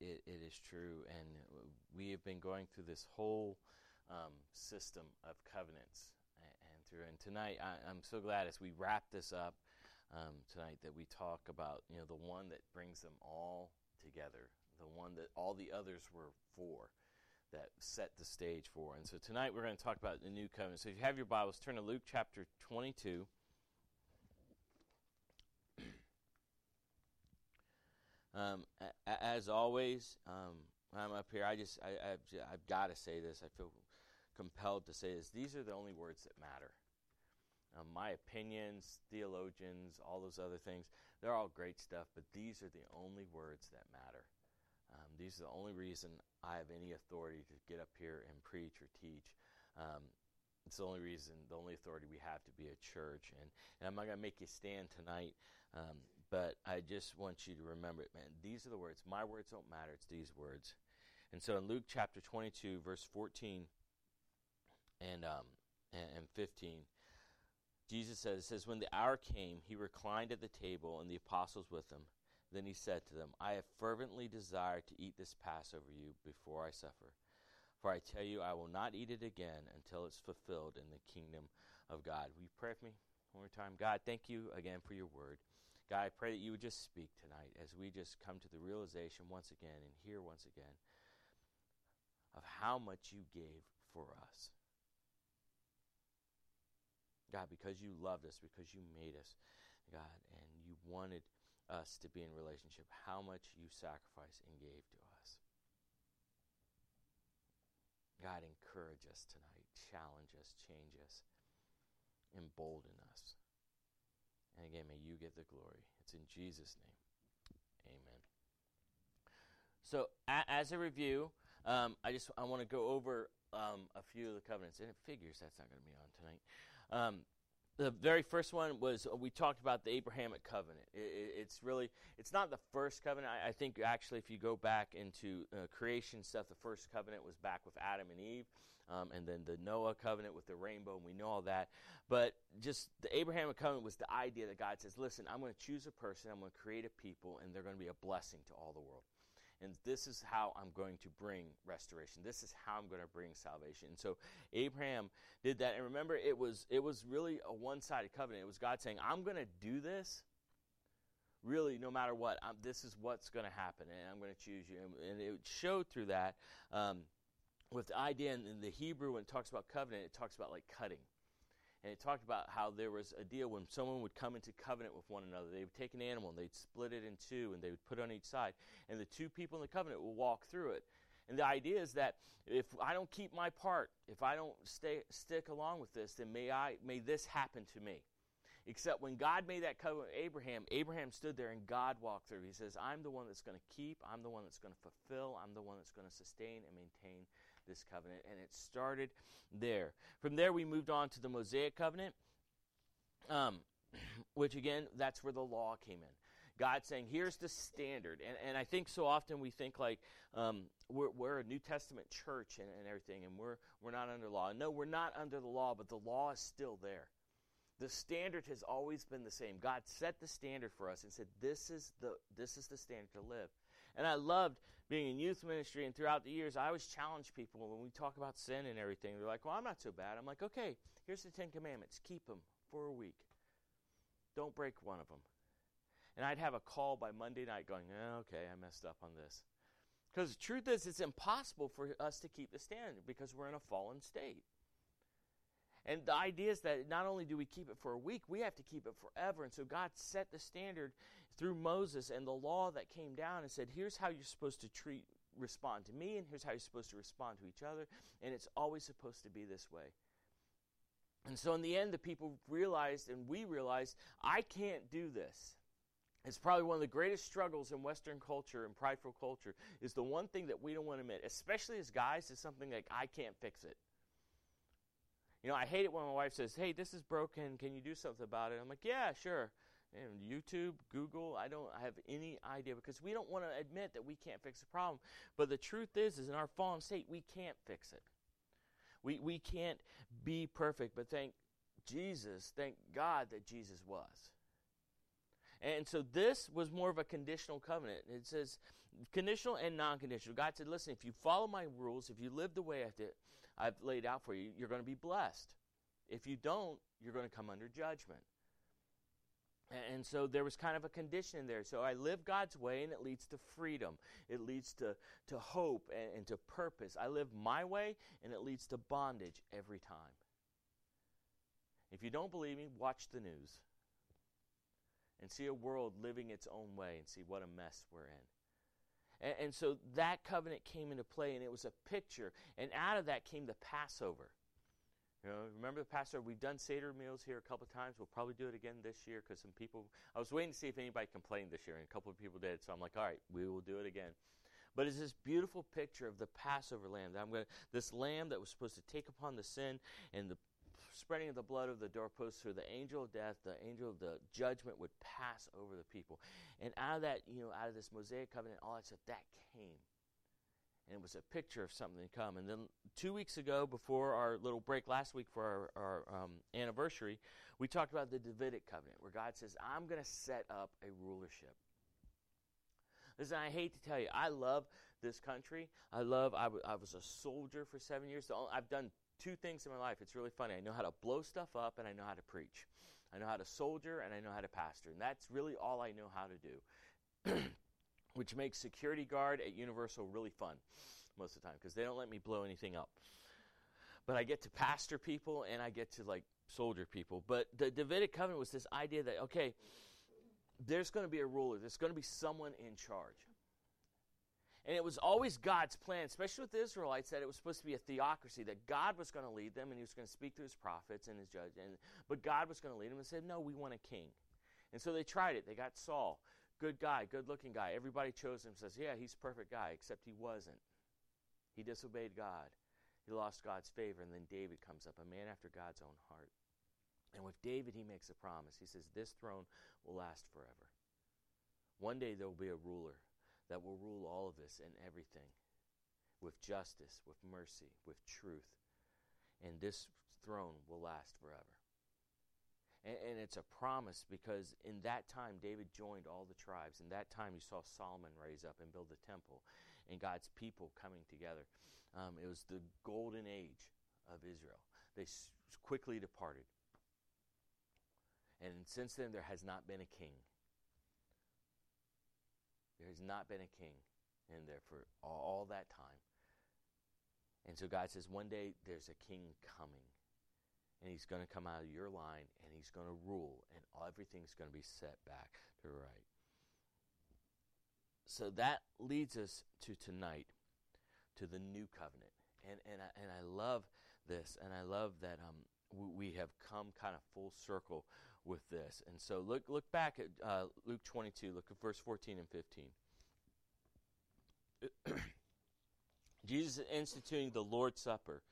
it, it is true. And we have been going through this whole um, system of covenants. And, through and tonight, I, am so glad as we wrap this up um, tonight that we talk about you know the one that brings them all together, the one that all the others were for, that set the stage for. And so tonight we're going to talk about the new covenant. So if you have your Bibles, turn to Luke chapter 22. Um, as always, um, I'm up here. I just I, have I've got to say this. I feel compelled to say this. These are the only words that matter. Um, my opinions, theologians, all those other things, they're all great stuff, but these are the only words that matter. Um, these are the only reason I have any authority to get up here and preach or teach. Um, it's the only reason, the only authority we have to be a church. And, and I'm not going to make you stand tonight, um, but I just want you to remember it, man. These are the words. My words don't matter. It's these words. And so in Luke chapter 22, verse 14 and, um, and, and 15, Jesus says, says, When the hour came, he reclined at the table, and the apostles with him. Then he said to them, I have fervently desired to eat this Passover you before I suffer. For I tell you, I will not eat it again until it's fulfilled in the kingdom of God. Will you pray for me one more time? God, thank you again for your word. God, I pray that you would just speak tonight as we just come to the realization once again and hear once again of how much you gave for us. God, because you loved us, because you made us, God, and you wanted us to be in relationship, how much you sacrificed and gave to us. God, encourage us tonight, challenge us, change us, embolden us. And again, may you get the glory. It's in Jesus' name. Amen. So, a- as a review, um, I just I want to go over um, a few of the covenants, and it figures that's not going to be on tonight. Um, the very first one was uh, we talked about the Abrahamic covenant. It, it, it's really it's not the first covenant. I, I, think actually, if you go back into uh, creation stuff, the first covenant was back with Adam and Eve, um, and then the Noah covenant with the rainbow, and we know all that. But just the Abrahamic covenant was the idea that God says, "Listen, I'm going to choose a person, I'm going to create a people, and they're going to be a blessing to all the world." And this is how I'm going to bring restoration. This is how I'm going to bring salvation. And so Abraham did that, and remember, it was it was really a one-sided covenant. It was God saying, "I'm going to do this." Really, no matter what, I'm, this is what's going to happen, and I'm going to choose you. And, and, it showed through that um, with the idea in, in the Hebrew when it talks about covenant, it talks about like cutting and it talked about how there was a deal when someone would come into covenant with one another. They would take an animal and they'd split it in two and they would put it on each side. And the two people in the covenant will walk through it. And the idea is that if I don't keep my part, if I don't stay stick along with this, then may I may this happen to me. Except when God made that covenant with Abraham, Abraham stood there and God walked through. He says, I'm the one that's going to keep, I'm the one that's going to fulfill, I'm the one that's going to sustain and maintain this covenant. And it started there. From there, we moved on to the Mosaic covenant, um, which again, that's where the law came in. God saying, here's the standard. And, and I think so often we think like um, we're, we're, a New Testament church and, and everything, and we're, we're not under law. No, we're not under the law, but the law is still there. The standard has always been the same. God set the standard for us and said, this is the, this is the standard to live. And I loved being in youth ministry and throughout the years, I always challenge people when we talk about sin and everything. They're like, well, I'm not so bad. I'm like, okay, here's the Ten Commandments. Keep them for a week. Don't break one of them. And I'd have a call by Monday night going, oh, okay, I messed up on this. Because the truth is, it's impossible for us to keep the standard because we're in a fallen state. And the idea is that not only do we keep it for a week, we have to keep it forever. And so God set the standard through Moses and the law that came down and said, here's how you're supposed to treat respond to me and here's how you're supposed to respond to each other and it's always supposed to be this way. And so in the end the people realized and we realized i can't do this. It's probably one of the greatest struggles in western culture and prideful culture is the one thing that we don't want to admit especially as guys is something like i can't fix it. You know i hate it when my wife says hey this is broken. Can you do something about it? I'm like yeah sure and YouTube, Google, I don't have any idea because we don't want to admit that we can't fix the problem. But the truth is, is in our fallen state, we can't fix it. We, we can't be perfect, but thank Jesus, thank God that Jesus was. And so this was more of a conditional covenant. It says conditional and non conditional. God said, listen, if you follow my rules, if you live the way I've laid out for you, you're going to be blessed. If you don't, you're going to come under judgment. And so there was kind of a condition there. So I live God's way, and it leads to freedom. It leads to, to hope and, and to purpose. I live my way, and it leads to bondage every time. If you don't believe me, watch the news and see a world living its own way and see what a mess we're in. And, and, so that covenant came into play, and it was a picture. And out of that came the Passover. You know, remember the Passover? We've done Seder meals here a couple of times. We'll probably do it again this year because some people. I was waiting to see if anybody complained this year, and a couple of people did. So I'm like, all right, we will do it again. But it's this beautiful picture of the Passover lamb. That I'm going this lamb that was supposed to take upon the sin and the spreading of the blood of the doorpost through the angel of death, the angel of the judgment would pass over the people. And out of that, you know, out of this Mosaic covenant, all that stuff, that came. And it was a picture of something to come. And then two weeks ago, before our little break last week for our, our um, anniversary, we talked about the Davidic covenant, where God says, I'm going to set up a rulership. Listen, I hate to tell you, I love this country. I love, I, w- I was a soldier for seven years. So I've done two things in my life. It's really funny. I know how to blow stuff up and I know how to preach. I know how to soldier and I know how to pastor. And that's really all I know how to do. Which makes security guard at Universal really fun most of the time because they don't let me blow anything up. But I get to pastor people and I get to like soldier people. But the Davidic covenant was this idea that, okay, there's going to be a ruler, there's going to be someone in charge. And it was always God's plan, especially with the Israelites, that it was supposed to be a theocracy, that God was going to lead them and he was going to speak through his prophets and his judges. But God was going to lead them and said, No, we want a king. And so they tried it. They got Saul. Good guy, good looking guy. Everybody chose him, says, Yeah, he's a perfect guy, except he wasn't. He disobeyed God. He lost God's favor. And then David comes up, a man after God's own heart. And with David, he makes a promise. He says, This throne will last forever. One day there will be a ruler that will rule all of this and everything with justice, with mercy, with truth. And this throne will last forever. And, and, it's a promise because in that time, David joined all the tribes. In that time, you saw Solomon raise up and build the temple and God's people coming together. Um, it was the golden age of Israel. They s- quickly departed. And since then, there has not been a king. There has not been a king in there for all, all that time. And so God says, one day there's a king coming. And he's going to come out of your line and he's going to rule, and everything's going to be set back to right. So that leads us to tonight, to the new covenant. And, and, I, and I love this, and I love that um, we, have come kind of full circle with this. And so look look back at uh, Luke 22. Look at verse 14 and 15. Jesus instituting the Lord's Supper.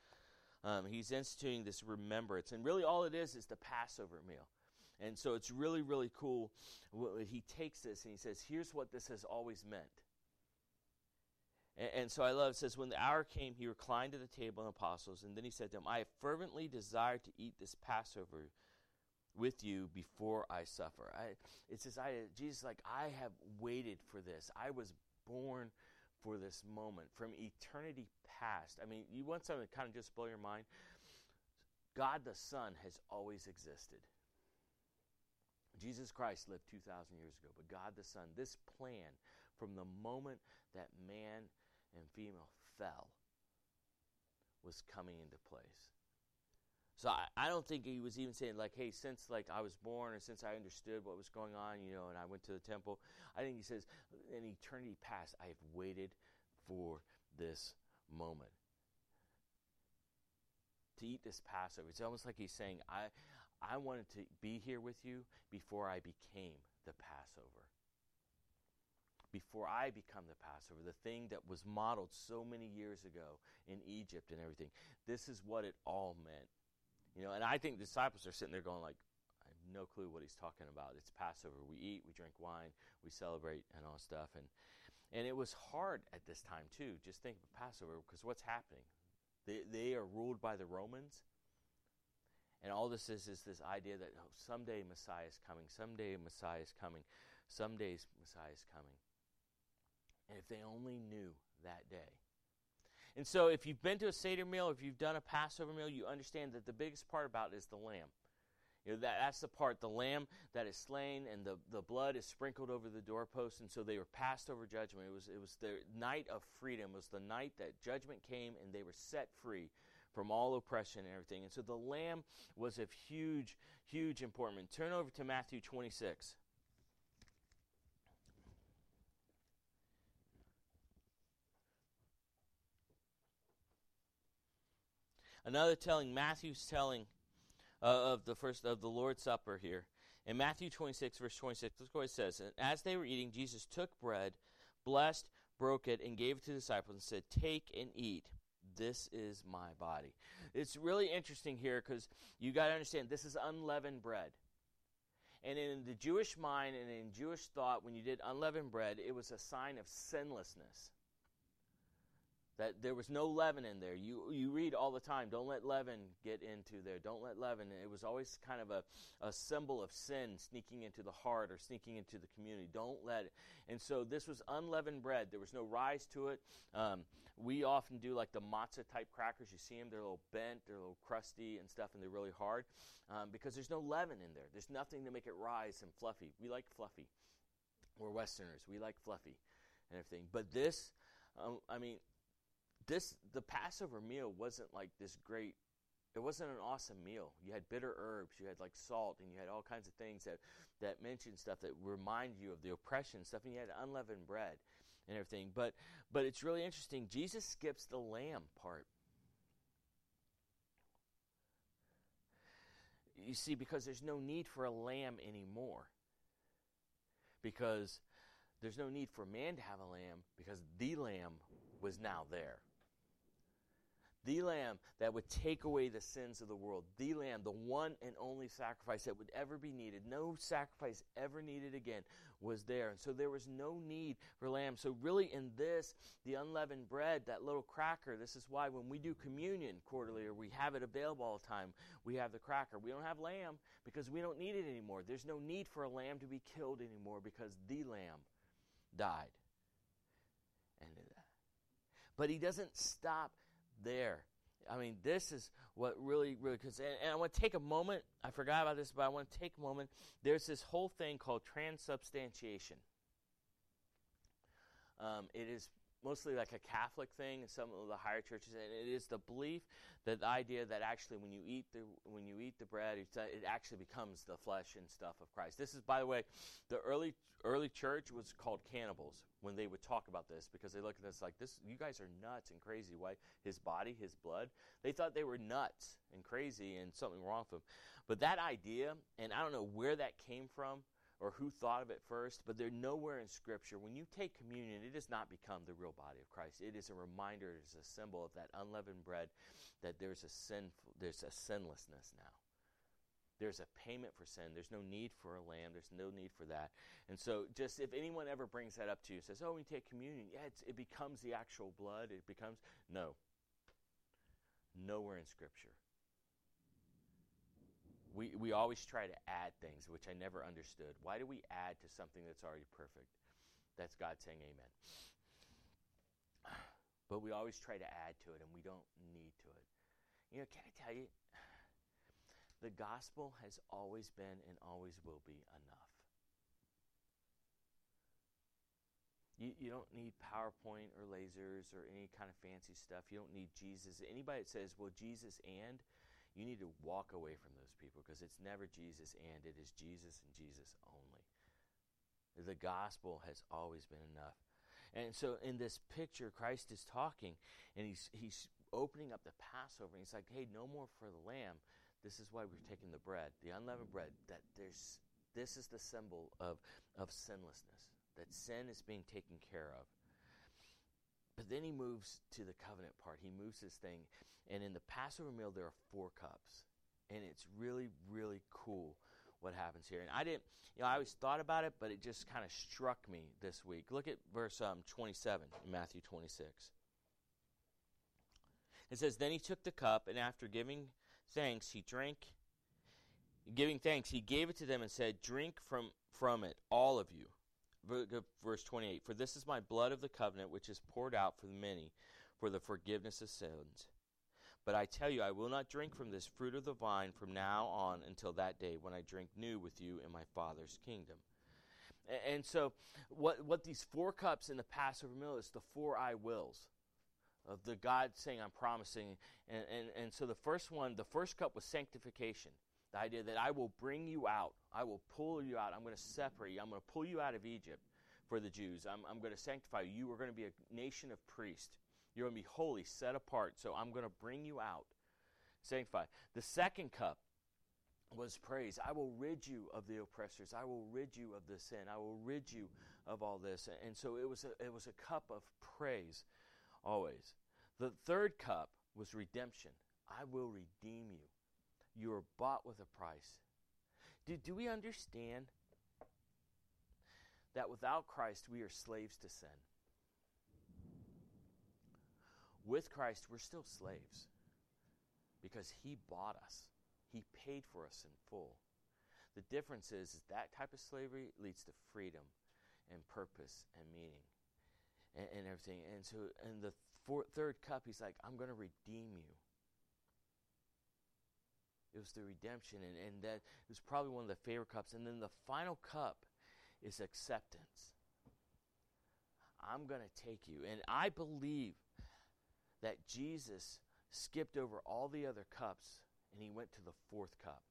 Um, he's instituting this remembrance, and really all it is is the Passover meal. And so it's really really cool. He takes this and he says, "Here's what this has always meant." And, so I love it says, When the hour came, he reclined at the table and apostles, and then he said to them, I fervently desire to eat this Passover with you before I suffer. I, it's this Jesus, like, I have waited for this. I was born for this moment from eternity past. I mean, you want something to kind of just blow your mind? God the Son has always existed. Jesus Christ lived 2,000 years ago, but God the Son, this plan from the moment that man and female fell was coming into place. So I, I don't think he was even saying like, hey, since like I was born or since I understood what was going on, you know, and I went to the temple. I think he says, in eternity past, I have waited for this moment to eat this Passover. It's almost like he's saying, I, I wanted to be here with you before I became the Passover before I become the Passover, the thing that was modeled so many years ago in Egypt and everything. This is what it all meant. You know, and I think the disciples are sitting there going like, I have no clue what he's talking about. It's Passover. We eat, we drink wine, we celebrate and all stuff. And and it was hard at this time too. Just think of Passover because what's happening? They they are ruled by the Romans. And all this is is this idea that oh, someday Messiah is coming, someday Messiah is coming, someday Messiah is coming. And if they only knew that day. And so, if you've been to a Seder meal, if you've done a Passover meal, you understand that the biggest part about is the lamb. You know, that, that's the part, the lamb that is slain and the, the blood is sprinkled over the doorpost. And so they were passed over judgment. It was, it was the night of freedom. It was the night that judgment came and they were set free from all oppression and everything. And so the lamb was of huge, huge importance. Turn over to Matthew 26. Another telling, Matthew's telling uh, of the first of the Lord's Supper here. In Matthew 26, verse 26, look what it says. As they were eating, Jesus took bread, blessed, broke it, and gave it to the disciples and said, Take and eat. This is my body. It's really interesting here because you got to understand this is unleavened bread. And in the Jewish mind and in Jewish thought, when you did unleavened bread, it was a sign of sinlessness that there was no leaven in there. You you read all the time, don't let leaven get into there. Don't let leaven. It was always kind of a, a symbol of sin sneaking into the heart or sneaking into the community. Don't let it. And so this was unleavened bread. There was no rise to it. Um, we often do like the matzah type crackers. You see them, they're a little bent, they're a little crusty and stuff, and they're really hard um, because there's no leaven in there. There's nothing to make it rise and fluffy. We like fluffy. We're Westerners. We like fluffy and everything. But this, um, I mean, this the Passover meal wasn't like this great it wasn't an awesome meal. You had bitter herbs, you had like salt, and you had all kinds of things that that mentioned stuff that remind you of the oppression stuff, and you had unleavened bread and everything. But but it's really interesting. Jesus skips the lamb part. You see, because there's no need for a lamb anymore. Because there's no need for man to have a lamb because the lamb was now there the lamb that would take away the sins of the world, the lamb, the one and only sacrifice that would ever be needed, no sacrifice ever needed again, was there. And so there was no need for lamb. So, really, in this, the unleavened bread, that little cracker, this is why when we do communion quarterly or we have it available all the time, we have the cracker. We don't have lamb because we don't need it anymore. There's no need for a lamb to be killed anymore because the lamb died. And. But he doesn't stop there. I mean, this is what really, really, because, and, and, I want to take a moment. I forgot about this, but I want to take a moment. There's this whole thing called transubstantiation. Um, it is mostly like a Catholic thing in some of the higher churches, and it is the belief that the idea that actually when you eat the when you eat the bread, uh, it actually becomes the flesh and stuff of Christ. This is, by the way, the early early church was called cannibals when they would talk about this because they look at this like this. You guys are nuts and crazy. Why his body, his blood? They thought they were nuts and crazy and something wrong with them. But that idea, and I don't know where that came from or who thought of it first, but they're nowhere in Scripture. When you take communion, it does not become the real body of Christ. It is a reminder, it is a symbol of that unleavened bread, that there's a sinful, there's a sinlessness now. There's a payment for sin. There's no need for a lamb. There's no need for that. And so, just if anyone ever brings that up to you, says, "Oh, we take communion," yeah, it becomes the actual blood. It becomes no. Nowhere in Scripture we, we always try to add things, which I never understood. Why do we add to something that's already perfect? That's God saying amen. But we always try to add to it, and we don't need to it. You know, can I tell you? The gospel has always been and always will be enough. You, you don't need PowerPoint or lasers or any kind of fancy stuff. You don't need Jesus. Anybody that says, well, Jesus and, you need to walk away from those people because it's never Jesus and it is Jesus and Jesus only. The gospel has always been enough. And so in this picture, Christ is talking and he's, he's opening up the Passover. And he's like, hey, no more for the lamb. This is why we're taking the bread, the unleavened bread, that there's this is the symbol of, of sinlessness, that sin is being taken care of. Then he moves to the covenant part. He moves this thing. And in the Passover meal, there are four cups. And it's really, really cool what happens here. And I didn't, you know, I always thought about it, but it just kind of struck me this week. Look at verse um, 27 in Matthew 26. It says, Then he took the cup, and after giving thanks, he drank Giving thanks, he gave it to them and said, Drink from, from it, all of you. Verse 28 For this is my blood of the covenant, which is poured out for the many for the forgiveness of sins. But I tell you, I will not drink from this fruit of the vine from now on until that day when I drink new with you in my Father's kingdom. And so, what, what these four cups in the Passover meal is the four I wills of the God saying, I'm promising. And, and, and so, the first one, the first cup was sanctification. The idea that I will bring you out, I will pull you out, I'm going to separate you, I'm going to pull you out of Egypt for the Jews. I'm, I'm going to sanctify you. You are going to be a nation of priests. You're going to be holy, set apart. So I'm going to bring you out. Sanctify. The second cup was praise. I will rid you of the oppressors. I will rid you of the sin. I will rid you of all this. And so it was a, it was a cup of praise always. The third cup was redemption. I will redeem you. You are bought with a price. Do, do we understand that without Christ we are slaves to sin? With Christ, we're still slaves because He bought us, He paid for us in full. The difference is, is that type of slavery leads to freedom and purpose and meaning and, everything. And so, in the third cup, He's like, I'm going to redeem you. It was the redemption, and, and that was probably one of the favorite cups. And then the final cup is acceptance. I'm going to take you. And I believe that Jesus skipped over all the other cups and he went to the fourth cup.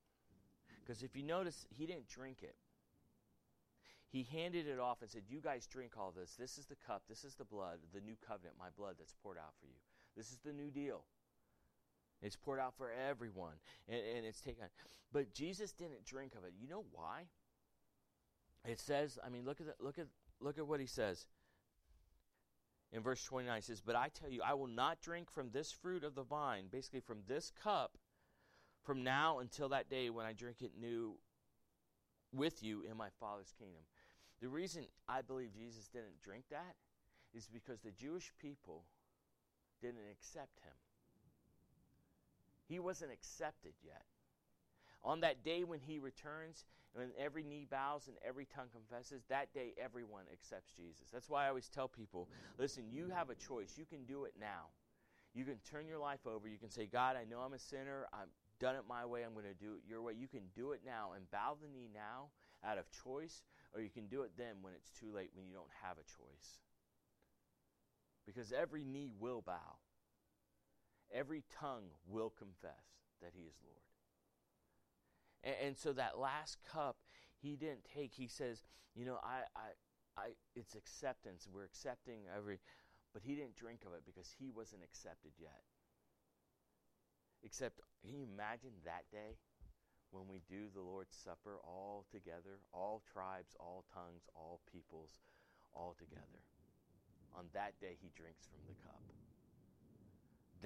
Because if you notice, he didn't drink it. He handed it off and said, You guys drink all this. This is the cup. This is the blood, the new covenant, my blood that's poured out for you. This is the new deal. It's poured out for everyone, and, and it's taken. But Jesus didn't drink of it. You know why? It says, I mean, look at the, look at look at what he says in verse 29 says, But I tell you, I will not drink from this fruit of the vine, basically from this cup, from now until that day when I drink it new with you in my Father's kingdom. The reason I believe Jesus didn't drink that is because the Jewish people didn't accept him. He wasn't accepted yet. On that day when he returns, when every knee bows and every tongue confesses, that day everyone accepts Jesus. That's why I always tell people listen, you have a choice. You can do it now. You can turn your life over. You can say, God, I know I'm a sinner. I've done it my way. I'm going to do it your way. You can do it now and bow the knee now out of choice, or you can do it then when it's too late, when you don't have a choice. Because every knee will bow, every tongue will confess that He is Lord. And, and so that last cup he didn't take. He says, you know, I, I, I, it's acceptance. We're accepting every, but he didn't drink of it because he wasn't accepted yet. Except, can you imagine that day when we do the Lord's Supper all together, all tribes, all tongues, all peoples, all together? On that day, he drinks from the cup.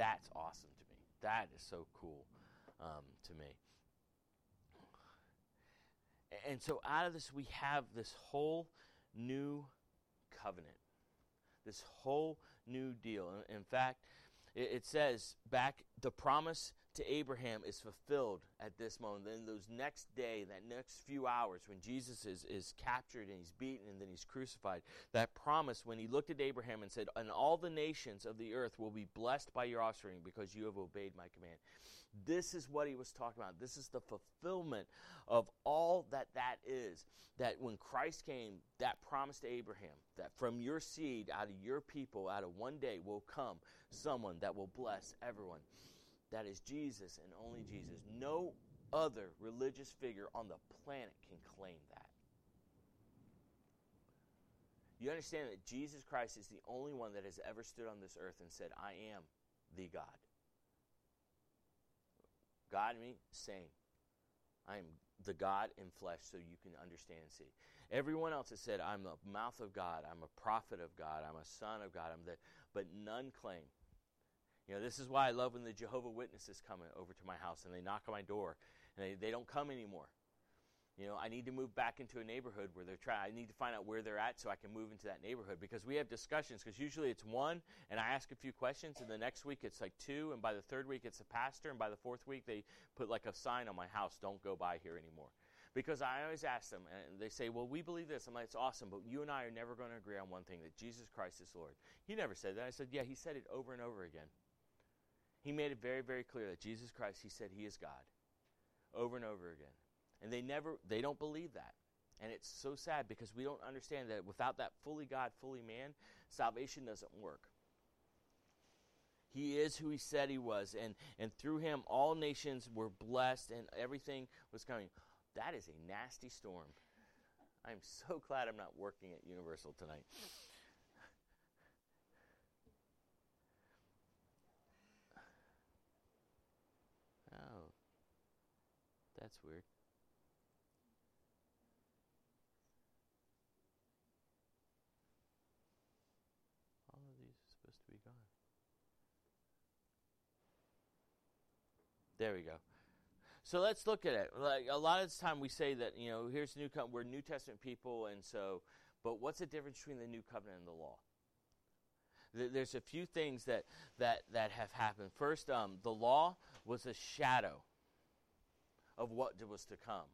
That's awesome to me. That is so cool um, to me. And so out of this, we have this whole new covenant, this whole new deal. In fact, it says back, the promise to Abraham is fulfilled at this moment. Then those next day, that next few hours, when Jesus is, is captured and he's beaten and then he's crucified, that promise when he looked at Abraham and said, And all the nations of the earth will be blessed by your offspring because you have obeyed my command. This is what he was talking about. This is the fulfillment of all that that is. That when Christ came, that promise to Abraham, that from your seed, out of your people, out of one day will come someone that will bless everyone. That is Jesus and only Jesus. No other religious figure on the planet can claim that. You understand that Jesus Christ is the only one that has ever stood on this earth and said, I am the God. God me, same. I am the God in flesh so you can understand and see. Everyone else has said, I'm the mouth of God, I'm a prophet of God, I'm a son of God, I'm the, but none claim. You know, this is why I love when the Jehovah Witnesses come over to my house and they knock on my door and they, they don't come anymore. You know, I need to move back into a neighborhood where they're trying. I need to find out where they're at so I can move into that neighborhood because we have discussions. Because usually it's one, and I ask a few questions, and the next week it's like two, and by the third week it's a pastor, and by the fourth week they put like a sign on my house: "Don't go by here anymore." Because I always ask them, and they say, "Well, we believe this." I'm like, "It's awesome, but you and I are never going to agree on one thing: that Jesus Christ is Lord." He never said that. I said, "Yeah, he said it over and over again." He made it very, very clear that Jesus Christ, he said he is God over and over again. And they never they don't believe that. And it's so sad because we don't understand that without that fully God, fully man, salvation doesn't work. He is who he said he was, and, and through him all nations were blessed and everything was coming. That is a nasty storm. I'm so glad I'm not working at Universal tonight. Oh, that's weird. All of these are supposed to be gone. There we go. So let's look at it. Like a lot of the time, we say that you know, here's new co- we're New Testament people, and so, but what's the difference between the new covenant and the law? There's a few things that that that have happened. First, um, the law was a shadow of what was to come.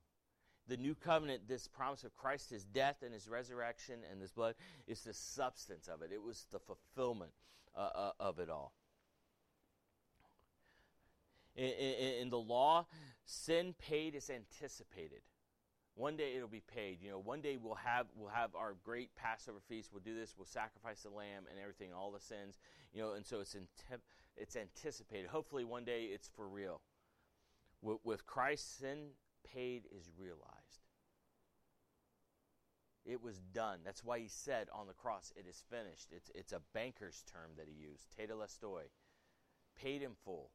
The new covenant, this promise of Christ, his death and his resurrection and his blood, is the substance of it. It was the fulfillment uh, uh, of it all. In, in, in the law, sin paid is anticipated. One day it'll be paid. You know, one day we'll have we'll have our great Passover feast. We'll do this. We'll sacrifice the lamb and everything, all the sins. You know, and so it's it's anticipated. Hopefully, one day it's for real. With, with sin paid is realized. It was done. That's why he said on the cross, "It is finished." It's it's a banker's term that he used, tetelestai, paid in full.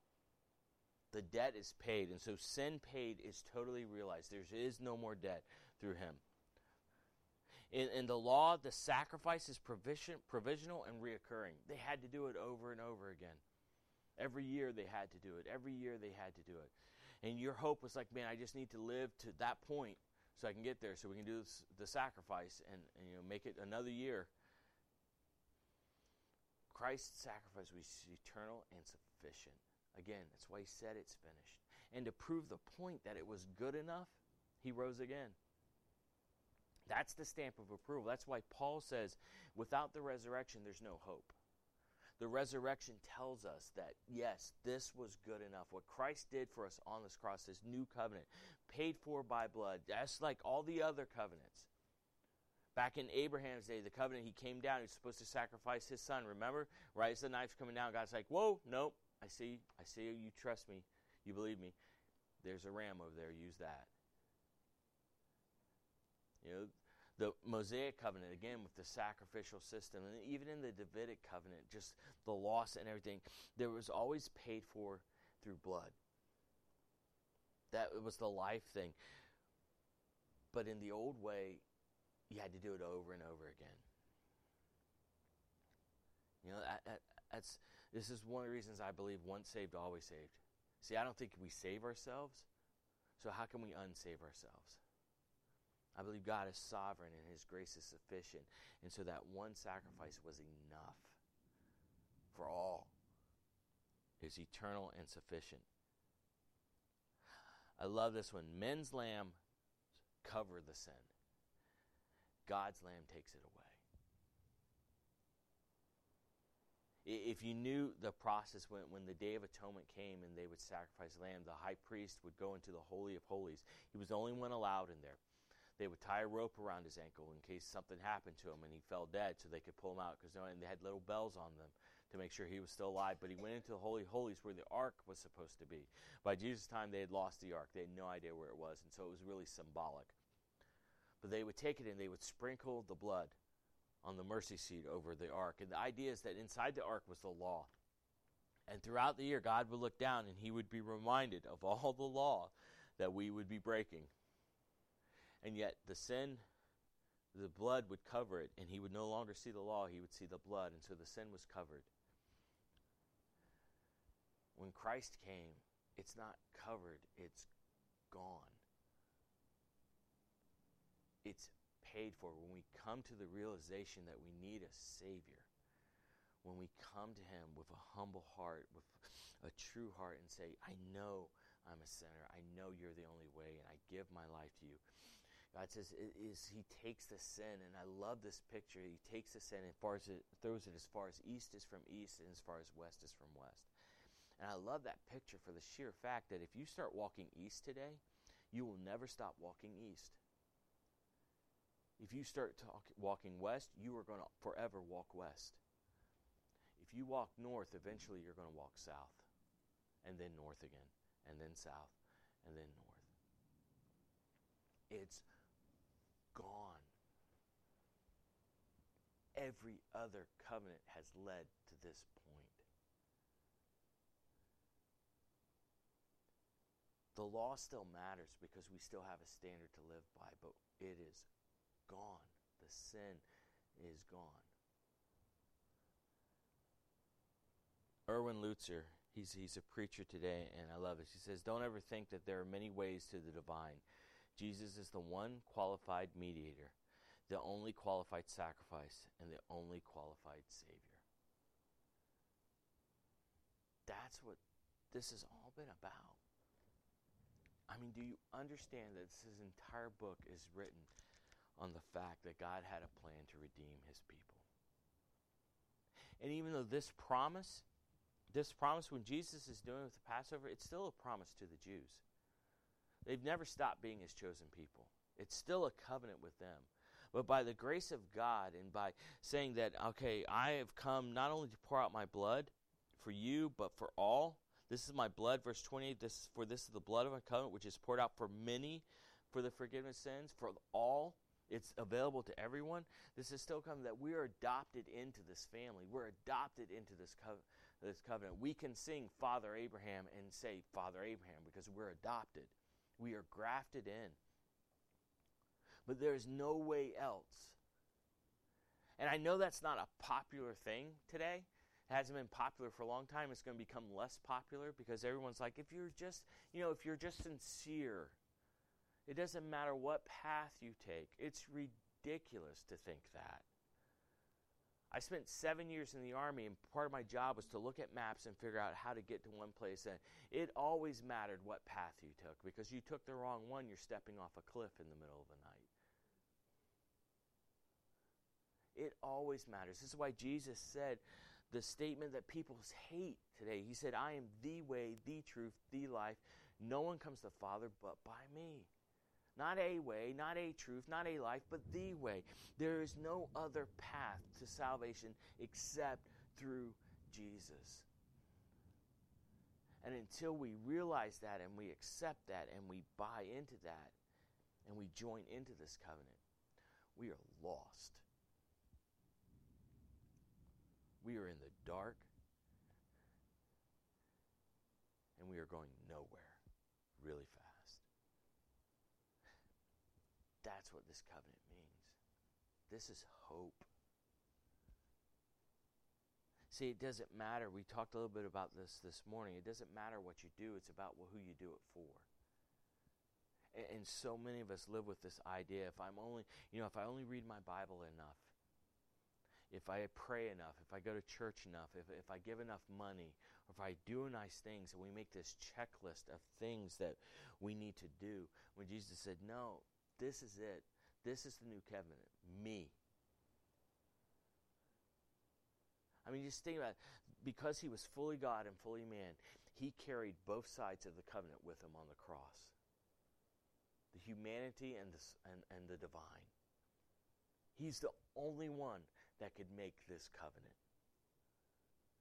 The debt is paid, and so sin paid is totally realized. There is no more debt through him. In, in the law, the sacrifice is provision, provisional and reoccurring. They had to do it over and over again. Every year they had to do it. Every year they had to do it. And your hope was like, man, I just need to live to that point so I can get there, so we can do this, the sacrifice and, and you know make it another year. Christ's sacrifice was eternal and sufficient. Again, that's why he said it's finished. And to prove the point that it was good enough, he rose again. That's the stamp of approval. That's why Paul says, without the resurrection, there's no hope. The resurrection tells us that, yes, this was good enough. What Christ did for us on this cross, this new covenant, paid for by blood, that's like all the other covenants. Back in Abraham's day, the covenant, he came down, he was supposed to sacrifice his son. Remember? Right as the knife's coming down, God's like, whoa, nope, I see, I see you trust me, you believe me. There's a ram over there, use that. You know, the Mosaic covenant, again, with the sacrificial system, and even in the Davidic covenant, just the loss and everything, there was always paid for through blood. That was the life thing. But in the old way, you had to do it over and over again. You know, that, that, that's this is one of the reasons I believe once saved, always saved. See, I don't think we save ourselves, so how can we unsave ourselves? I believe God is sovereign and His grace is sufficient. And so that one sacrifice was enough for all. It's eternal and sufficient. I love this one. Men's lamb cover the sin. God's lamb takes it away. If you knew the process when, when the Day of Atonement came and they would sacrifice lamb, the high priest would go into the Holy of Holies. He was the only one allowed in there. They would tie a rope around his ankle in case something happened to him and he fell dead so they could pull him out because they had little bells on them to make sure he was still alive. But he went into the Holy Holies where the ark was supposed to be. By Jesus' time, they had lost the ark. They had no idea where it was, and so it was really symbolic. But they would take it and they would sprinkle the blood on the mercy seat over the ark. And the idea is that inside the ark was the law. And throughout the year, God would look down and he would be reminded of all the law that we would be breaking. And yet, the sin, the blood would cover it, and he would no longer see the law, he would see the blood. And so the sin was covered. When Christ came, it's not covered, it's gone. it's paid for. When we come to the realization that we need a Savior, when we come to Him with a humble heart, with a true heart, and say, I know I'm a sinner. I know you're the only way, and I give my life to you. God says is He takes the sin, and I love this picture. He takes the sin and far it, throws it as far as east is from east, and as far as west is from west. And I love that picture for the sheer fact that if you start walking east today, you will never stop walking east. If you start talk, walking west, you are going to forever walk west. If you walk north, eventually you're going to walk south, and then north again, and then south, and then north. It's gone. Every other covenant has led to this point. The law still matters because we still have a standard to live by, but it is gone. The sin is gone. Erwin Lutzer, he's, he's a preacher today, and I love it. He says, Don't ever think that there are many ways to the divine. Jesus is the one qualified mediator, the only qualified sacrifice, and the only qualified Savior. That's what this has all been about. I mean, do you understand that this entire book is written on the fact that God had a plan to redeem his people? And even though this promise, this promise when Jesus is doing with the Passover, it's still a promise to the Jews. They've never stopped being his chosen people. It's still a covenant with them. But by the grace of God and by saying that, okay, I have come not only to pour out my blood for you, but for all, this is my blood, verse 28. This for this is the blood of a covenant which is poured out for many for the forgiveness of sins, for all. It's available to everyone. This is still coming that we are adopted into this family. We're adopted into this, co- this covenant. We can sing Father Abraham and say Father Abraham because we're adopted. We are grafted in. But there's no way else. And I know that's not a popular thing today It hasn't been popular for a long time. It's going to become less popular because everyone's like, if you're just, you know, if you're just sincere, it doesn't matter what path you take. It's ridiculous to think that. I spent seven years in the Army, and part of my job was to look at maps and figure out how to get to one place. And it always mattered what path you took because you took the wrong one, you're stepping off a cliff in the middle of the night. It always matters. This is why Jesus said, the statement that people hate today. He said, I am the way, the truth, the life. No one comes to the Father but by me. Not a way, not a truth, not a life, but the way. There is no other path to salvation except through Jesus. And until we realize that and we accept that and we buy into that and we join into this covenant, we are lost. We are in the dark and we are going nowhere really fast. That's what this covenant means. This is hope. See, it doesn't matter. We talked a little bit about this this morning. It doesn't matter what you do, it's about who you do it for. And, and so many of us live with this idea if I'm only, you know, if I only read my Bible enough, if I pray enough, if I go to church enough, if, if I give enough money, or if I do nice things, and we make this checklist of things that we need to do. When Jesus said, No, this is it. This is the new covenant. Me. I mean, just think about it. Because he was fully God and fully man, he carried both sides of the covenant with him on the cross the humanity and the, and, and the divine. He's the only one that could make this covenant.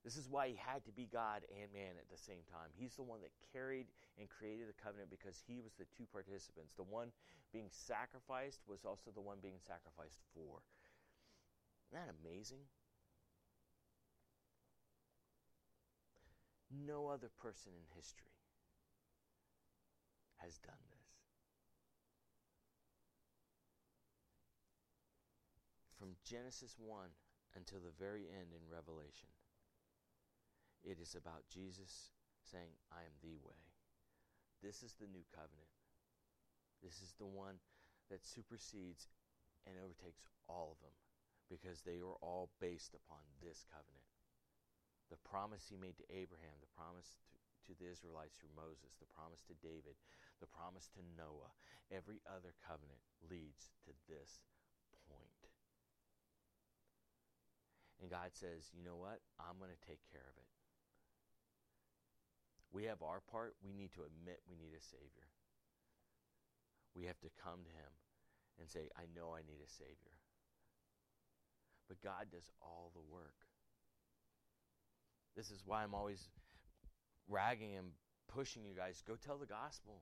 This is why he had to be God and man at the same time. He's the one that carried and created the covenant because he was the two participants. The one being sacrificed was also the one being sacrificed for. Isn't that amazing? No other person in history has done this. from Genesis 1 until the very end in Revelation, it is about Jesus saying, I am the way. This is the new covenant. This is the one that supersedes and overtakes all of them because they were all based upon this covenant. The promise he made to Abraham, the promise to, to the Israelites through Moses, the promise to David, the promise to Noah, every other covenant leads to this point. And God says, you know what? I'm going to take care of it. We have our part. We need to admit we need a Savior. We have to come to Him and say, I know I need a Savior. But God does all the work. This is why I'm always ragging and pushing you guys. Go tell the gospel.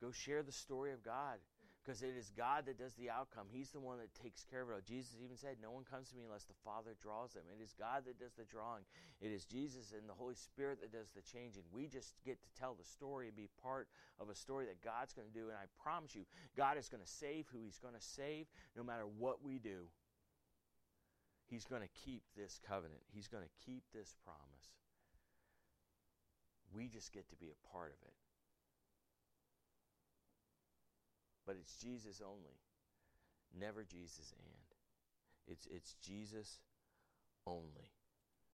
Go share the story of God because it is God that does the outcome. He's the one that takes care of it. Jesus even said, No one comes to me unless the Father draws them. It is God that does the drawing. It is Jesus and the Holy Spirit that does the changing. We just get to tell the story and be part of a story that God's going to do. And I promise you, God is going to save who He's going to save no matter what we do. He's going to keep this covenant, He's going to keep this promise. We just get to be a part of it. But it's Jesus only, never Jesus and. It's, it's Jesus only.